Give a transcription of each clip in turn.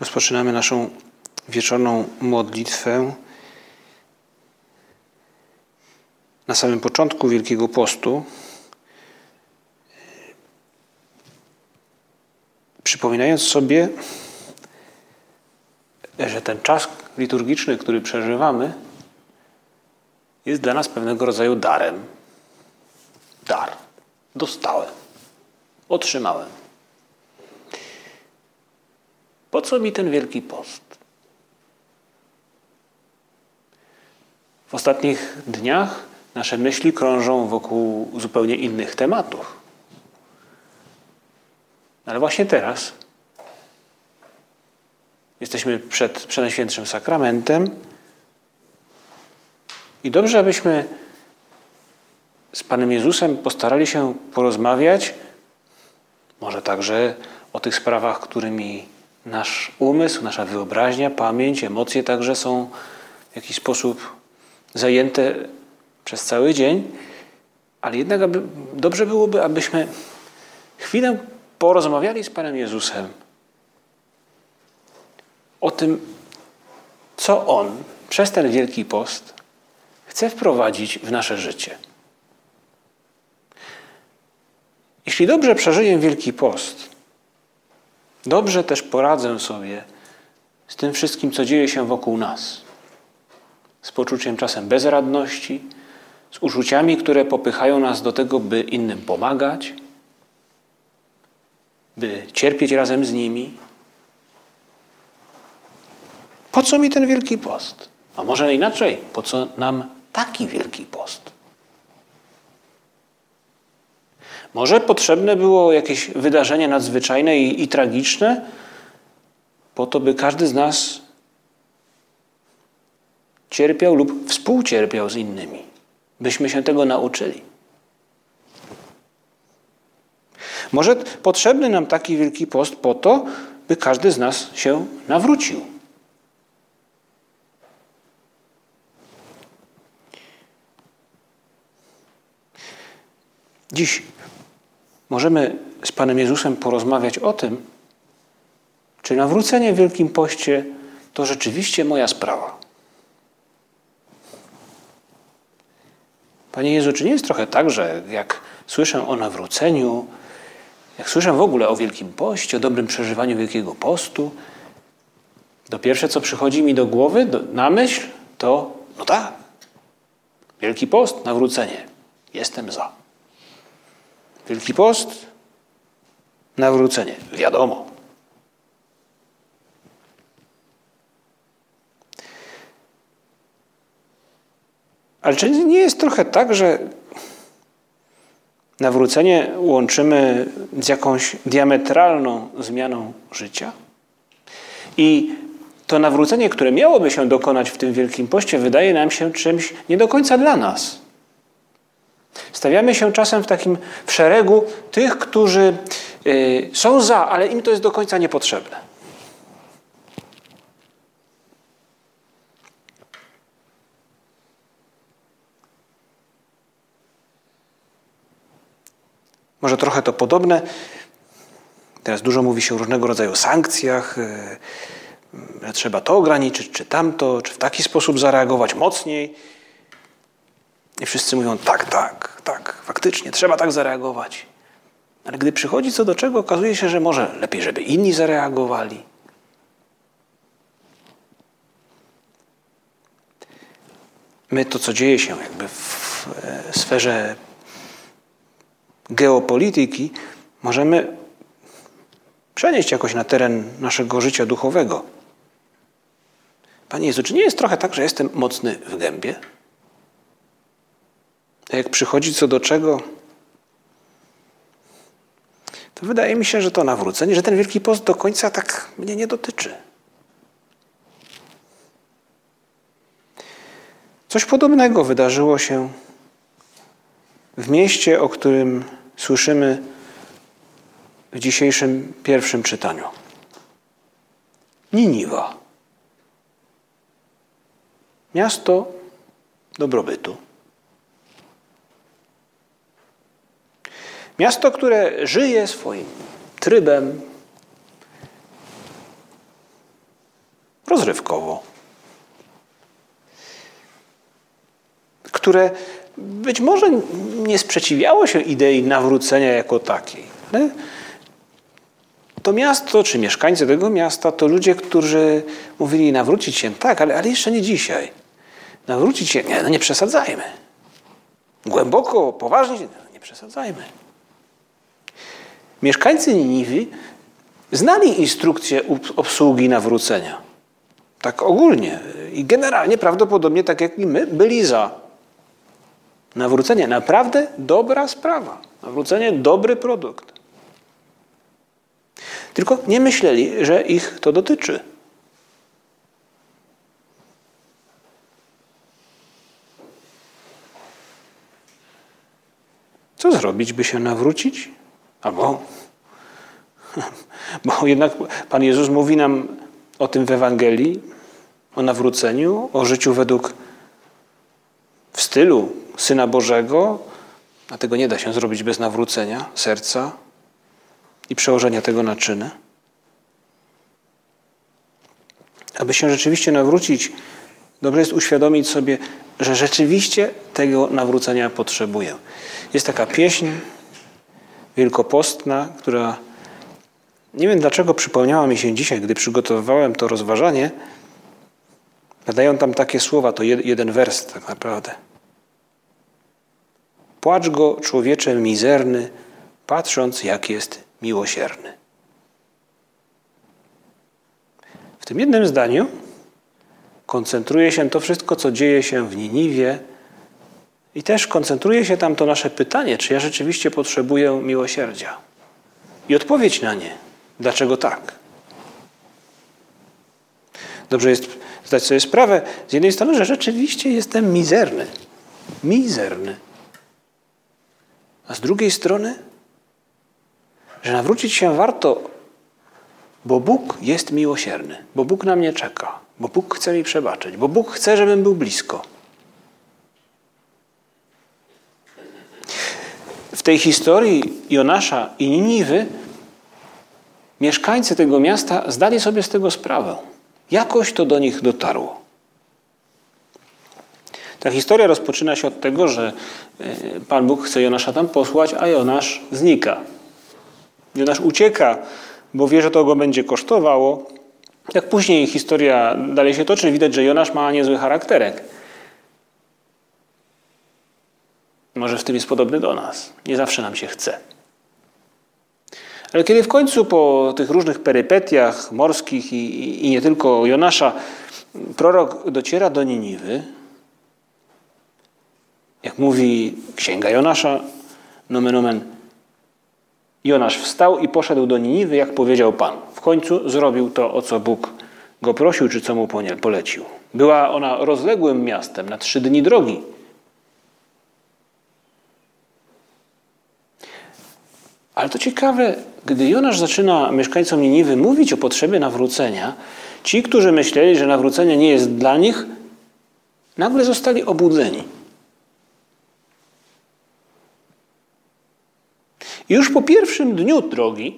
Rozpoczynamy naszą wieczorną modlitwę na samym początku Wielkiego Postu. Przypominając sobie, że ten czas liturgiczny, który przeżywamy, jest dla nas pewnego rodzaju darem. Dar. Dostałem. Otrzymałem. Po co mi ten wielki post? W ostatnich dniach nasze myśli krążą wokół zupełnie innych tematów. Ale właśnie teraz jesteśmy przed Przenajświętszym Sakramentem i dobrze, abyśmy z Panem Jezusem postarali się porozmawiać, może także o tych sprawach, którymi nasz umysł, nasza wyobraźnia, pamięć, emocje także są w jakiś sposób zajęte przez cały dzień, ale jednak aby, dobrze byłoby, abyśmy chwilę porozmawiali z Panem Jezusem o tym, co On przez ten Wielki Post chce wprowadzić w nasze życie. Jeśli dobrze przeżyję Wielki Post, Dobrze też poradzę sobie z tym wszystkim, co dzieje się wokół nas. Z poczuciem czasem bezradności, z uczuciami, które popychają nas do tego, by innym pomagać, by cierpieć razem z nimi. Po co mi ten wielki post? A może inaczej, po co nam taki wielki post? Może potrzebne było jakieś wydarzenie nadzwyczajne i, i tragiczne, po to, by każdy z nas cierpiał lub współcierpiał z innymi, byśmy się tego nauczyli. Może potrzebny nam taki wielki post po to, by każdy z nas się nawrócił. Dziś możemy z Panem Jezusem porozmawiać o tym, czy nawrócenie w Wielkim Poście to rzeczywiście moja sprawa. Panie Jezu, czy nie jest trochę tak, że jak słyszę o nawróceniu, jak słyszę w ogóle o Wielkim Poście, o dobrym przeżywaniu Wielkiego Postu, to pierwsze, co przychodzi mi do głowy, do, na myśl, to no tak, Wielki Post, nawrócenie. Jestem za. Wielki Post, nawrócenie. Wiadomo. Ale czy nie jest trochę tak, że nawrócenie łączymy z jakąś diametralną zmianą życia? I to nawrócenie, które miałoby się dokonać w tym Wielkim Poście, wydaje nam się czymś nie do końca dla nas. Stawiamy się czasem w takim w szeregu tych, którzy y, są za, ale im to jest do końca niepotrzebne. Może trochę to podobne. Teraz dużo mówi się o różnego rodzaju sankcjach, y, że trzeba to ograniczyć, czy tamto, czy w taki sposób zareagować mocniej. I wszyscy mówią: tak, tak, tak, faktycznie, trzeba tak zareagować. Ale gdy przychodzi co do czego, okazuje się, że może lepiej, żeby inni zareagowali. My to, co dzieje się jakby w e, sferze geopolityki, możemy przenieść jakoś na teren naszego życia duchowego. Panie Jezu, czy nie jest trochę tak, że jestem mocny w gębie? A jak przychodzi co do czego, to wydaje mi się, że to nawrócenie, że ten Wielki Post do końca tak mnie nie dotyczy. Coś podobnego wydarzyło się w mieście, o którym słyszymy w dzisiejszym pierwszym czytaniu. Niniwa. Miasto dobrobytu. Miasto, które żyje swoim trybem rozrywkowo. Które być może nie sprzeciwiało się idei nawrócenia jako takiej. Ale to miasto, czy mieszkańcy tego miasta, to ludzie, którzy mówili nawrócić się, tak, ale, ale jeszcze nie dzisiaj. Nawrócić się, nie, no nie przesadzajmy. Głęboko, poważnie, no nie przesadzajmy. Mieszkańcy Niniwy znali instrukcję obsługi nawrócenia. Tak ogólnie i generalnie prawdopodobnie tak jak i my byli za. Nawrócenie naprawdę dobra sprawa. Nawrócenie dobry produkt. Tylko nie myśleli, że ich to dotyczy. Co zrobić, by się nawrócić? Albo, bo jednak Pan Jezus mówi nam o tym w Ewangelii, o nawróceniu, o życiu według w stylu Syna Bożego, a tego nie da się zrobić bez nawrócenia serca i przełożenia tego na czyny. Aby się rzeczywiście nawrócić, dobrze jest uświadomić sobie, że rzeczywiście tego nawrócenia potrzebuję. Jest taka pieśń wielkopostna, która nie wiem dlaczego przypomniała mi się dzisiaj, gdy przygotowywałem to rozważanie. Padają tam takie słowa, to jeden wers tak naprawdę. Płacz go, człowiecze mizerny, patrząc, jak jest miłosierny. W tym jednym zdaniu koncentruje się to wszystko, co dzieje się w Niniwie, i też koncentruje się tam to nasze pytanie, czy ja rzeczywiście potrzebuję miłosierdzia. I odpowiedź na nie. Dlaczego tak? Dobrze jest zdać sobie sprawę z jednej strony, że rzeczywiście jestem mizerny. Mizerny. A z drugiej strony, że nawrócić się warto, bo Bóg jest miłosierny, bo Bóg na mnie czeka, bo Bóg chce mi przebaczyć, bo Bóg chce, żebym był blisko. W tej historii Jonasza i Niniwy mieszkańcy tego miasta zdali sobie z tego sprawę. Jakoś to do nich dotarło. Ta historia rozpoczyna się od tego, że e, Pan Bóg chce Jonasza tam posłać, a Jonasz znika. Jonasz ucieka, bo wie, że to go będzie kosztowało. Jak później historia dalej się toczy, widać, że Jonasz ma niezły charakterek. Może w tym jest podobny do nas. Nie zawsze nam się chce. Ale kiedy w końcu po tych różnych perypetiach morskich i, i nie tylko Jonasza, prorok dociera do Niniwy, jak mówi księga Jonasza, nomen omen, Jonasz wstał i poszedł do Niniwy, jak powiedział Pan. W końcu zrobił to, o co Bóg go prosił, czy co mu polecił. Była ona rozległym miastem na trzy dni drogi. Ale to ciekawe, gdy Jonasz zaczyna mieszkańcom Niniwy mówić o potrzebie nawrócenia, ci, którzy myśleli, że nawrócenie nie jest dla nich, nagle zostali obudzeni. Już po pierwszym dniu drogi,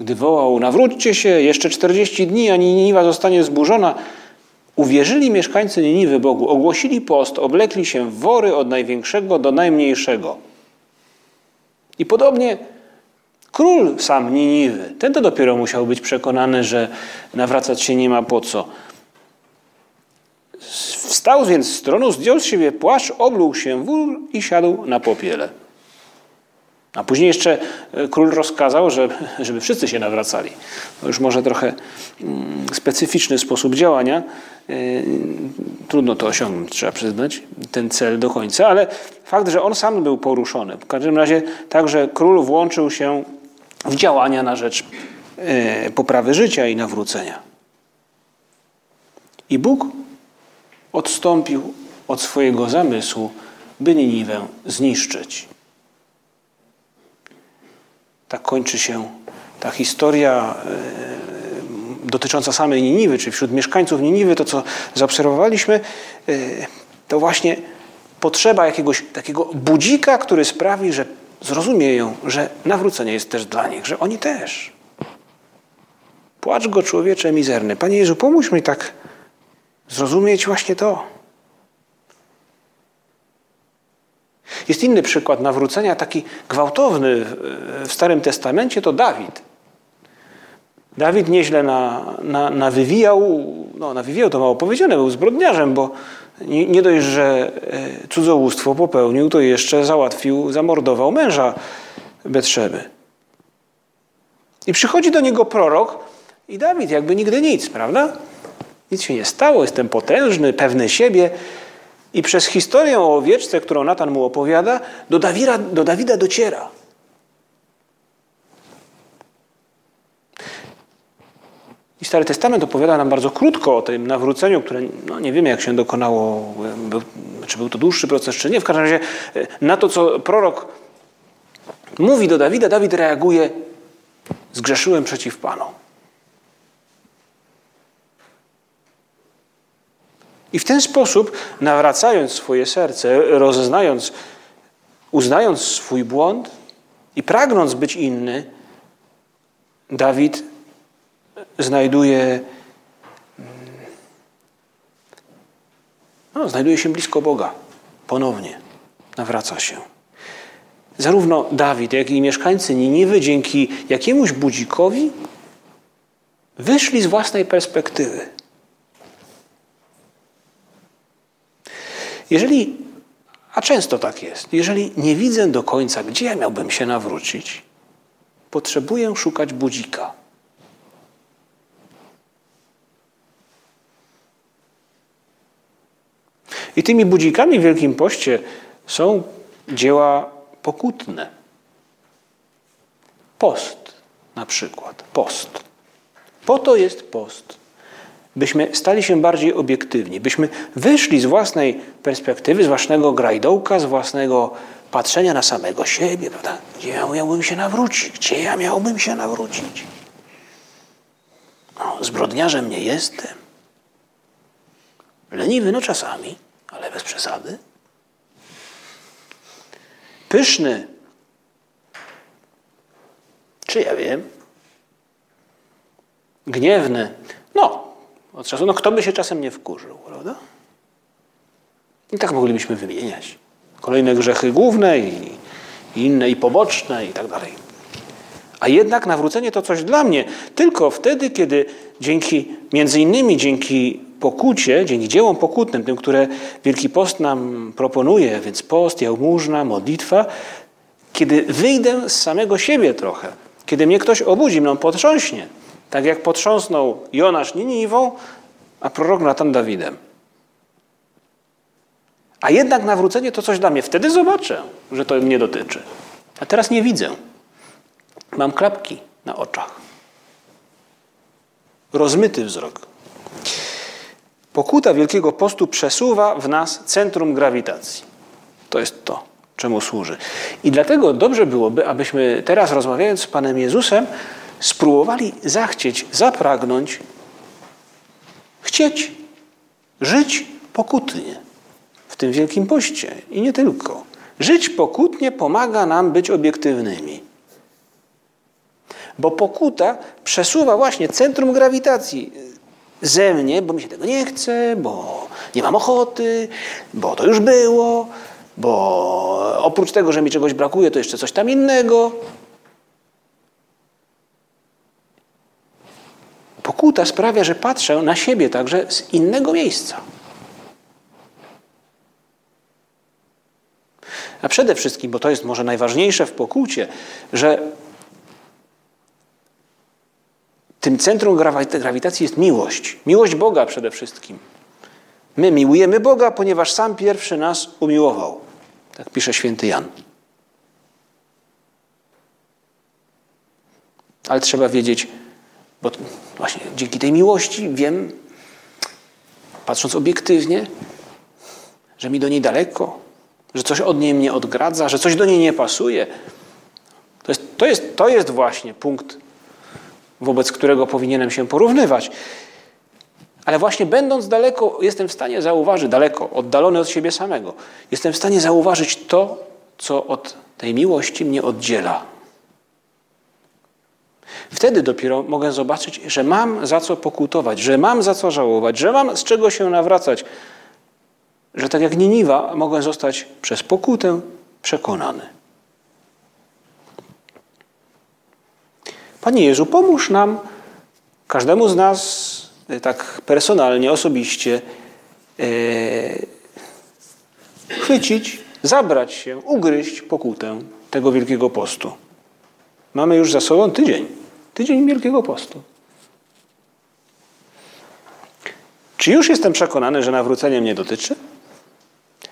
gdy wołał: Nawróćcie się, jeszcze 40 dni, a Niniwa zostanie zburzona, uwierzyli mieszkańcy Niniwy Bogu, ogłosili post, oblekli się w wory od największego do najmniejszego. I podobnie król sam Niniwy, ten to dopiero musiał być przekonany, że nawracać się nie ma po co. Wstał więc z tronu, zdjął z siebie płaszcz, oblógł się wór i siadł na popiele. A później jeszcze e, król rozkazał, że, żeby wszyscy się nawracali. To już może trochę mm, specyficzny sposób działania. E, trudno to osiągnąć, trzeba przyznać, ten cel do końca, ale fakt, że on sam był poruszony. W każdym razie także król włączył się w działania na rzecz e, poprawy życia i nawrócenia. I Bóg odstąpił od swojego zamysłu, by Niniwę zniszczyć. Tak kończy się ta historia e, dotycząca samej Niniwy, czy wśród mieszkańców Niniwy, to co zaobserwowaliśmy, e, to właśnie potrzeba jakiegoś takiego budzika, który sprawi, że zrozumieją, że nawrócenie jest też dla nich, że oni też. Płacz go, człowiecze mizerny. Panie Jezu, pomóż mi tak zrozumieć właśnie to. Jest inny przykład nawrócenia, taki gwałtowny w Starym Testamencie, to Dawid. Dawid nieźle na, na, nawywijał, no nawywijał to mało powiedziane, był zbrodniarzem, bo nie, nie dość, że e, cudzołóstwo popełnił, to jeszcze załatwił, zamordował męża Betrzeby. I przychodzi do niego prorok i Dawid jakby nigdy nic, prawda? Nic się nie stało, jestem potężny, pewny siebie. I przez historię o owieczce, którą Natan mu opowiada, do Dawida, do Dawida dociera. I Stary Testament opowiada nam bardzo krótko o tym nawróceniu, które no, nie wiemy, jak się dokonało, był, czy był to dłuższy proces, czy nie. W każdym razie e, na to, co prorok mówi do Dawida, Dawid reaguje: Zgrzeszyłem przeciw Panu. I w ten sposób, nawracając swoje serce, rozeznając, uznając swój błąd i pragnąc być inny, Dawid znajduje, no, znajduje się blisko Boga. Ponownie nawraca się. Zarówno Dawid, jak i mieszkańcy Niniwy dzięki jakiemuś budzikowi wyszli z własnej perspektywy. Jeżeli, a często tak jest, jeżeli nie widzę do końca, gdzie ja miałbym się nawrócić, potrzebuję szukać budzika. I tymi budzikami w Wielkim Poście są dzieła pokutne. Post na przykład. Post. Po to jest post. Byśmy stali się bardziej obiektywni, byśmy wyszli z własnej perspektywy, z własnego grajdołka, z własnego patrzenia na samego siebie, prawda? Gdzie ja miałbym się nawrócić? Gdzie ja miałbym się nawrócić? No, zbrodniarzem nie jestem. Leniwy, no czasami ale bez przesady. Pyszny. Czy ja wiem? Gniewny. No, od czasu, no kto by się czasem nie wkurzył, prawda? I tak moglibyśmy wymieniać. Kolejne grzechy główne i, inne i poboczne i tak dalej. A jednak nawrócenie to coś dla mnie. Tylko wtedy, kiedy dzięki, między innymi dzięki pokucie, dzięki dziełom pokutnym, tym, które Wielki Post nam proponuje, więc post, jałmużna, modlitwa, kiedy wyjdę z samego siebie trochę, kiedy mnie ktoś obudzi, mną potrząśnie, tak jak potrząsnął Jonasz Niniwą, a prorok Natan Dawidem. A jednak nawrócenie to coś dla mnie. Wtedy zobaczę, że to mnie dotyczy. A teraz nie widzę. Mam klapki na oczach. Rozmyty wzrok. Pokuta Wielkiego Postu przesuwa w nas centrum grawitacji. To jest to, czemu służy. I dlatego dobrze byłoby, abyśmy teraz rozmawiając z Panem Jezusem, spróbowali zachcieć, zapragnąć, chcieć żyć pokutnie w tym Wielkim Poście. I nie tylko. Żyć pokutnie pomaga nam być obiektywnymi. Bo pokuta przesuwa właśnie centrum grawitacji ze mnie, bo mi się tego nie chce, bo nie mam ochoty, bo to już było, bo oprócz tego, że mi czegoś brakuje, to jeszcze coś tam innego. Pokuta sprawia, że patrzę na siebie także z innego miejsca. A przede wszystkim, bo to jest może najważniejsze w pokucie, że tym centrum grawitacji jest miłość. Miłość Boga przede wszystkim. My miłujemy Boga, ponieważ sam pierwszy nas umiłował. Tak pisze święty Jan. Ale trzeba wiedzieć, bo właśnie dzięki tej miłości wiem, patrząc obiektywnie, że mi do niej daleko, że coś od niej mnie odgradza, że coś do niej nie pasuje. To jest, to jest, to jest właśnie punkt, wobec którego powinienem się porównywać. Ale właśnie będąc daleko, jestem w stanie zauważyć, daleko, oddalony od siebie samego, jestem w stanie zauważyć to, co od tej miłości mnie oddziela. Wtedy dopiero mogę zobaczyć, że mam za co pokutować, że mam za co żałować, że mam z czego się nawracać, że tak jak Niniwa mogę zostać przez pokutę przekonany. Panie Jezu, pomóż nam, każdemu z nas, e, tak personalnie, osobiście, yy, chwycić, zabrać się, ugryźć pokutę tego Wielkiego Postu. Mamy już za sobą tydzień. Tydzień Wielkiego Postu. Czy już jestem przekonany, że nawrócenie mnie dotyczy?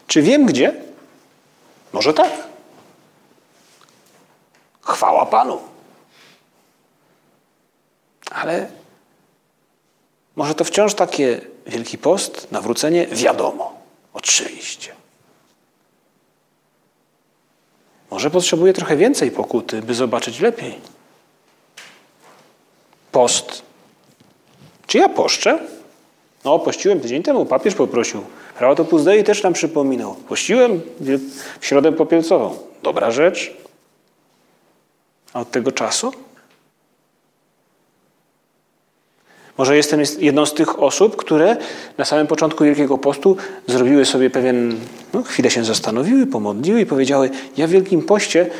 Czy wiem gdzie? Może tak. Chwała Panu. Ale może to wciąż takie Wielki Post, nawrócenie? Wiadomo, oczywiście. Może potrzebuję trochę więcej pokuty, by zobaczyć lepiej. Post. Czy ja poszczę? No, pościłem tydzień temu, papież poprosił. Prawo to Dei też nam przypominał. Pościłem w środę popielcową. Dobra rzecz. A od tego czasu? Może jestem jedną z tych osób, które na samym początku Wielkiego Postu zrobiły sobie pewien, no, chwilę się zastanowiły, pomodliły i powiedziały: Ja w Wielkim Poście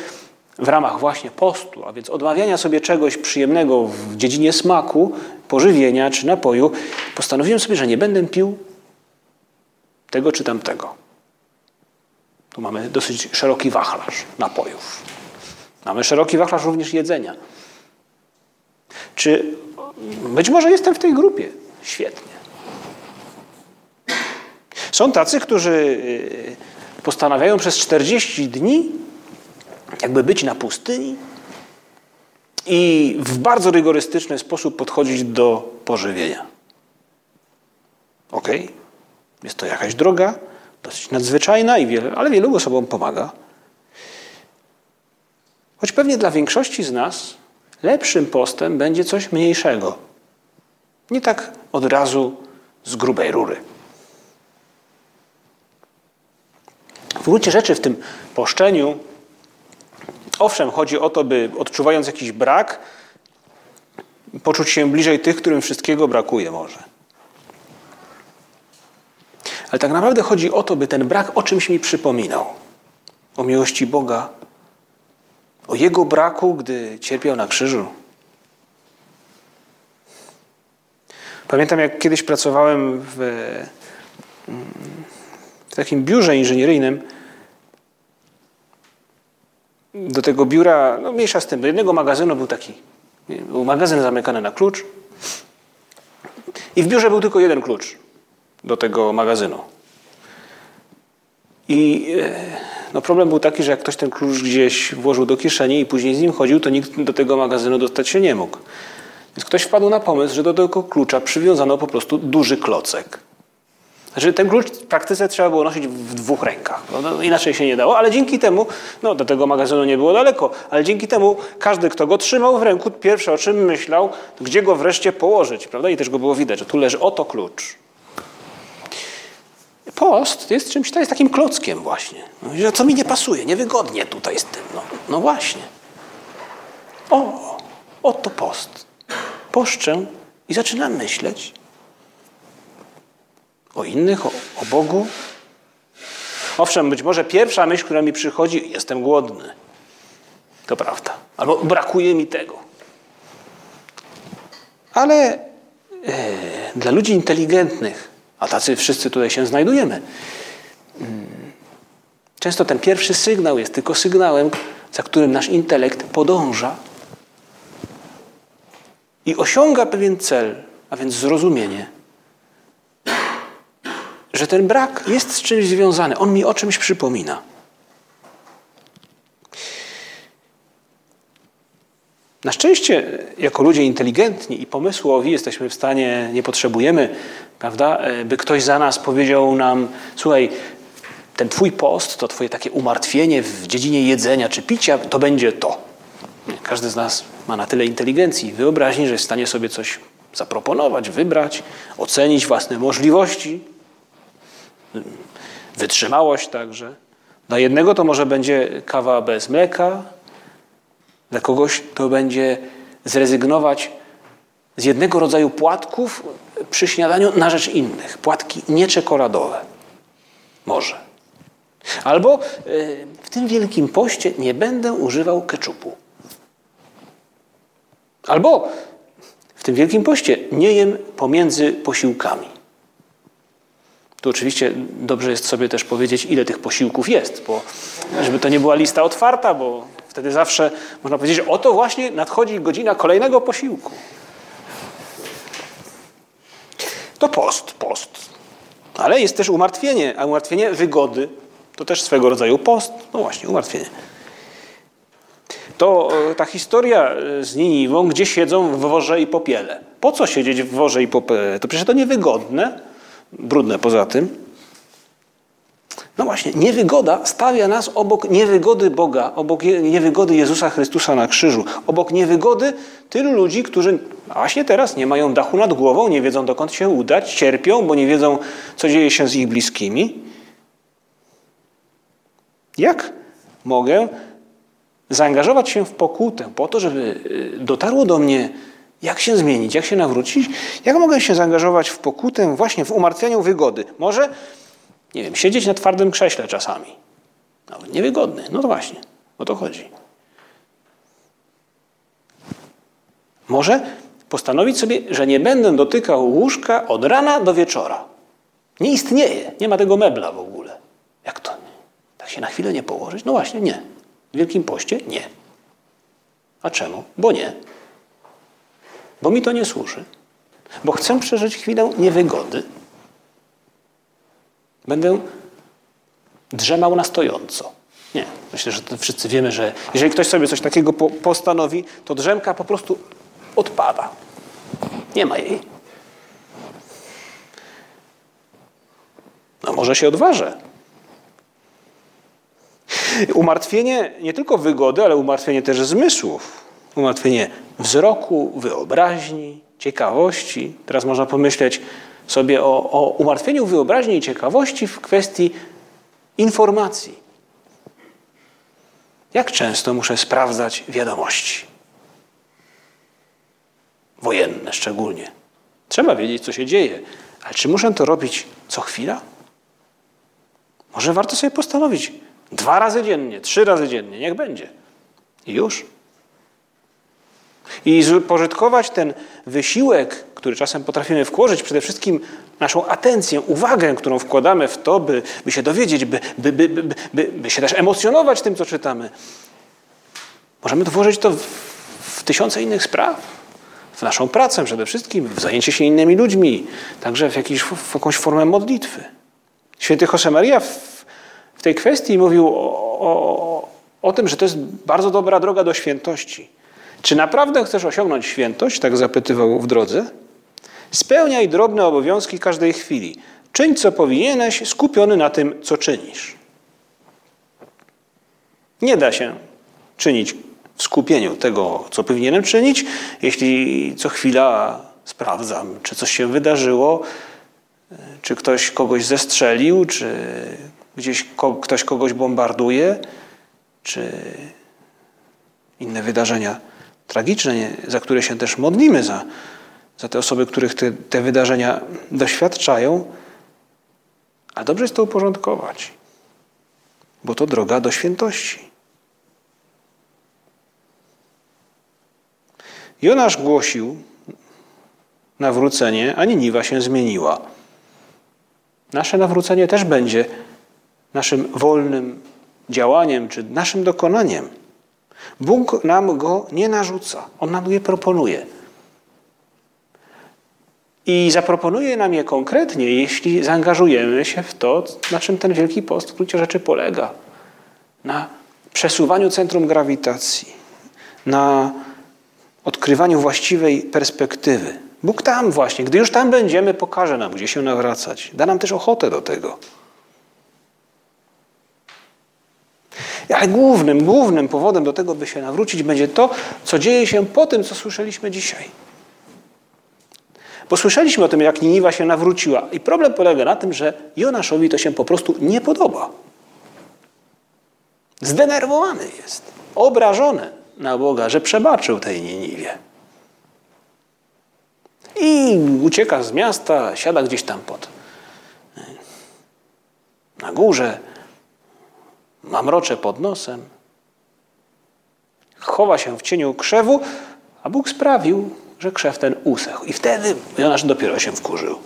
w ramach właśnie postu, a więc odmawiania sobie czegoś przyjemnego w dziedzinie smaku, pożywienia czy napoju, postanowiłem sobie, że nie będę pił tego czy tamtego. Tu mamy dosyć szeroki wachlarz napojów. Mamy szeroki wachlarz również jedzenia. Czy być może jestem w tej grupie? Świetnie. Są tacy, którzy y, postanawiają przez 40 dni jakby być na pustyni i w bardzo rygorystyczny sposób podchodzić do pożywienia. Ok, jest to jakaś droga, dosyć nadzwyczajna, i wiele, ale wielu osobom pomaga. Choć pewnie dla większości z nas lepszym postem będzie coś mniejszego. Nie tak od razu z grubej rury. W gruncie rzeczy w tym poszczeniu Owszem, chodzi o to, by odczuwając jakiś brak, poczuć się bliżej tych, którym wszystkiego brakuje może. Ale tak naprawdę chodzi o to, by ten brak o czymś mi przypominał. O miłości Boga, o Jego braku, gdy cierpiał na krzyżu. Pamiętam, jak kiedyś pracowałem w, w takim biurze inżynieryjnym, do tego biura, no mniejsza z tym, do jednego magazynu był taki, był magazyn zamykany na klucz i w biurze był tylko jeden klucz do tego magazynu. I e, no problem był taki, że jak ktoś ten klucz gdzieś włożył do kieszeni i później z nim chodził, to nikt do tego magazynu dostać się nie mógł. Więc ktoś wpadł na pomysł, że do tego klucza przywiązano po prostu duży klocek. Znaczy ten klucz w praktyce trzeba było nosić w dwóch rękach. No, inaczej się nie dało, ale dzięki temu, no do tego magazynu nie było daleko, ale dzięki temu każdy, kto go trzymał w ręku, pierwsze o czym myślał, gdzie go wreszcie położyć, prawda? I też go było widać, że tu leży oto klucz. Post jest czymś, to jest takim klockiem właśnie. No, co mi nie pasuje, niewygodnie tutaj z tym. No, no właśnie. O, oto post. Poszczę i zaczynam myśleć, o innych, o, o Bogu. Owszem, być może pierwsza myśl, która mi przychodzi, jestem głodny. To prawda. Albo brakuje mi tego. Ale e, dla ludzi inteligentnych, a tacy wszyscy tutaj się znajdujemy, mm, często ten pierwszy sygnał jest tylko sygnałem, za którym nasz intelekt podąża i osiąga pewien cel, a więc zrozumienie że ten brak jest z czymś związany. On mi o czymś przypomina. Na szczęście, jako ludzie inteligentni i pomysłowi, jesteśmy w stanie, nie potrzebujemy, prawda, by ktoś za nas powiedział nam: Słuchaj, ten Twój post, to Twoje takie umartwienie w dziedzinie jedzenia czy picia, to będzie to. Każdy z nas ma na tyle inteligencji i wyobraźni, że jest w stanie sobie coś zaproponować, wybrać, ocenić własne możliwości, wytrzymałość także. Dla jednego to może będzie kawa bez mleka, dla kogoś to będzie zrezygnować z jednego rodzaju płatków przy śniadaniu na rzecz innych. Płatki nieczekoladowe. Może. Albo e, w tym wielkim poście nie będę używał keczupu. Albo w tym wielkim poście nie jem pomiędzy posiłkami. Tu oczywiście dobrze jest sobie też powiedzieć, ile tych posiłków jest, bo żeby to nie była lista otwarta, bo wtedy zawsze można powiedzieć, oto właśnie nadchodzi godzina kolejnego posiłku. To post, post. Ale jest też umartwienie, a umartwienie wygody to też swego rodzaju post. No właśnie, umartwienie. To e, ta historia e, z Niniwą, gdzie siedzą w worze i popiele. Po co siedzieć w worze i popiele? To przecież to niewygodne, brudne poza tym. No właśnie, niewygoda stawia nas obok niewygody Boga, obok niewygody Jezusa Chrystusa na krzyżu, obok niewygody tylu ludzi, którzy właśnie teraz nie mają dachu nad głową, nie wiedzą dokąd się udać, cierpią, bo nie wiedzą, co dzieje się z ich bliskimi. Jak mogę zaangażować się w pokutę po to, żeby y, dotarło do mnie, jak się zmienić, jak się nawrócić? Jak mogę się zaangażować w pokutę właśnie w umartwianiu wygody? Może nie wiem, siedzieć na twardym krześle czasami. Nawet niewygodny. No to właśnie, o to chodzi. Może postanowić sobie, że nie będę dotykał łóżka od rana do wieczora. Nie istnieje, nie ma tego mebla w ogóle. Jak to? Tak się na chwilę nie położyć? No właśnie, nie. W Wielkim Poście? Nie. A czemu? Bo nie. Bo mi to nie służy. Bo chcę przeżyć chwilę niewygody, Będę drzemał na stojąco. Nie. Myślę, że wszyscy wiemy, że jeżeli ktoś sobie coś takiego postanowi, to drzemka po prostu odpada. Nie ma jej. No może się odważę. Umartwienie nie tylko wygody, ale umartwienie też zmysłów. Umartwienie wzroku, wyobraźni, ciekawości. Teraz można pomyśleć, sobie o, o umartwieniu wyobraźni i ciekawości w kwestii informacji. Jak często muszę sprawdzać wiadomości? Wojenne szczególnie. Trzeba wiedzieć, co się dzieje, ale czy muszę to robić co chwila? Może warto sobie postanowić dwa razy dziennie, trzy razy dziennie, niech będzie. I już. I pożytkować ten wysiłek, który czasem potrafimy wkłożyć, przede wszystkim naszą atencję, uwagę, którą wkładamy w to, by, by się dowiedzieć, by, by, by, by, by, by się też emocjonować tym, co czytamy. Możemy włożyć to w, w tysiące innych spraw. W naszą pracę przede wszystkim, w zajęcie się innymi ludźmi, także w, jakiś, w jakąś formę modlitwy. Święty Josemaria w, w tej kwestii mówił o, o, o tym, że to jest bardzo dobra droga do świętości. Czy naprawdę chcesz osiągnąć świętość? Tak zapytywał w drodze. Spełniaj drobne obowiązki każdej chwili. Czyń, co powinieneś, skupiony na tym, co czynisz. Nie da się czynić w skupieniu tego, co powinienem czynić, jeśli co chwila sprawdzam, czy coś się wydarzyło, czy ktoś kogoś zestrzelił, czy gdzieś ktoś kogoś bombarduje, czy inne wydarzenia tragiczne, za które się też modlimy, za, za te osoby, których te, te wydarzenia doświadczają, a dobrze jest to uporządkować, bo to droga do świętości. Jonasz głosił nawrócenie, a Niniwa się zmieniła. Nasze nawrócenie też będzie naszym wolnym działaniem czy naszym dokonaniem. Bóg nam go nie narzuca, On nam je proponuje. I zaproponuje nam je konkretnie, jeśli zaangażujemy się w to, na czym ten Wielki Post w gruncie rzeczy polega. Na przesuwaniu centrum grawitacji, na odkrywaniu właściwej perspektywy. Bóg tam właśnie, gdy już tam będziemy, pokaże nam, gdzie się nawracać. Da nam też ochotę do tego. Ale głównym, głównym powodem do tego, by się nawrócić, będzie to, co dzieje się po tym, co słyszeliśmy dzisiaj. Bo słyszeliśmy o tym, jak Niniwa się nawróciła. I problem polega na tym, że Jonaszowi to się po prostu nie podoba. Zdenerwowany jest, obrażony na Boga, że przebaczył tej Niniwie. I ucieka z miasta, siada gdzieś tam pod na górze, mamrocze pod nosem, chowa się w cieniu krzewu, a Bóg sprawił, że krzew ten usechł. I wtedy Jonasz dopiero się wkurzył.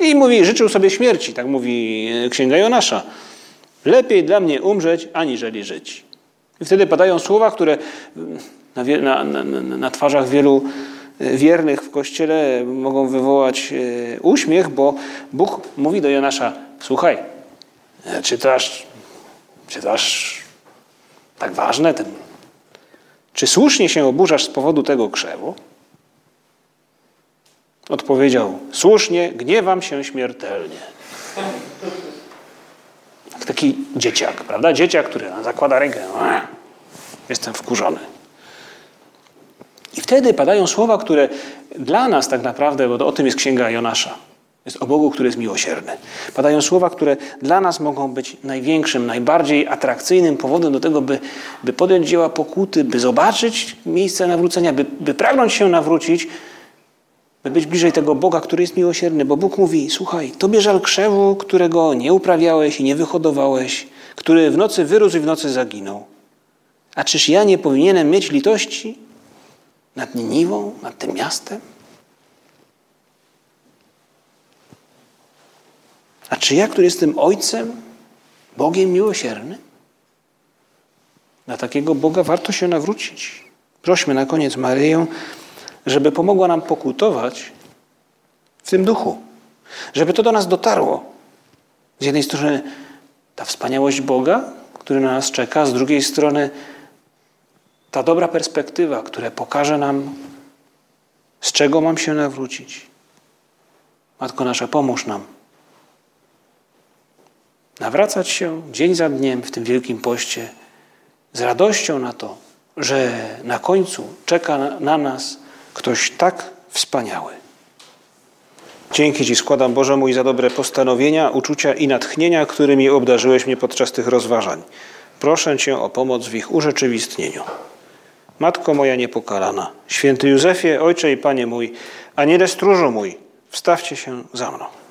I mówi, życzył sobie śmierci, tak mówi księga Jonasza. Lepiej dla mnie umrzeć, aniżeli żyć. I wtedy padają słowa, które na, na, na, na twarzach wielu e, wiernych w kościele mogą wywołać e, uśmiech, bo Bóg mówi do Jonasza: Słuchaj, czy to aż, czy to aż tak ważne? Ten, czy słusznie się oburzasz z powodu tego krzewu? Odpowiedział: Słusznie, gniewam się śmiertelnie. Taki dzieciak, prawda? Dzieciak, który zakłada rękę. Jestem wkurzony. I wtedy padają słowa, które dla nas tak naprawdę, bo o tym jest księga Jonasza, jest o Bogu, który jest miłosierny. Padają słowa, które dla nas mogą być największym, najbardziej atrakcyjnym powodem do tego, by, by podjąć dzieła pokuty, by zobaczyć miejsce nawrócenia, by, by pragnąć się nawrócić, by być bliżej tego Boga, który jest miłosierny. Bo Bóg mówi, słuchaj, tobie żal krzewu, którego nie uprawiałeś i nie wyhodowałeś, który w nocy wyrósł i w nocy zaginął. A czyż ja nie powinienem mieć litości nad Niniwą, nad tym miastem? A czy ja, który jestem Ojcem, Bogiem miłosiernym? Na takiego Boga warto się nawrócić. Prośmy na koniec Maryję, żeby pomogła nam pokutować w tym duchu. Żeby to do nas dotarło. Z jednej strony ta wspaniałość Boga, który na nas czeka, z drugiej strony ta dobra perspektywa, która pokaże nam, z czego mam się nawrócić. Matko nasza, pomóż nam. Nawracać się dzień za dniem w tym wielkim poście z radością na to, że na końcu czeka na nas ktoś tak wspaniały. Dzięki Ci składam, Boże mój, za dobre postanowienia, uczucia i natchnienia, którymi obdarzyłeś mnie podczas tych rozważań. Proszę Cię o pomoc w ich urzeczywistnieniu. Matko moja niepokalana, święty Józefie, Ojcze i Panie mój, a nie stróżu mój, wstawcie się za mną.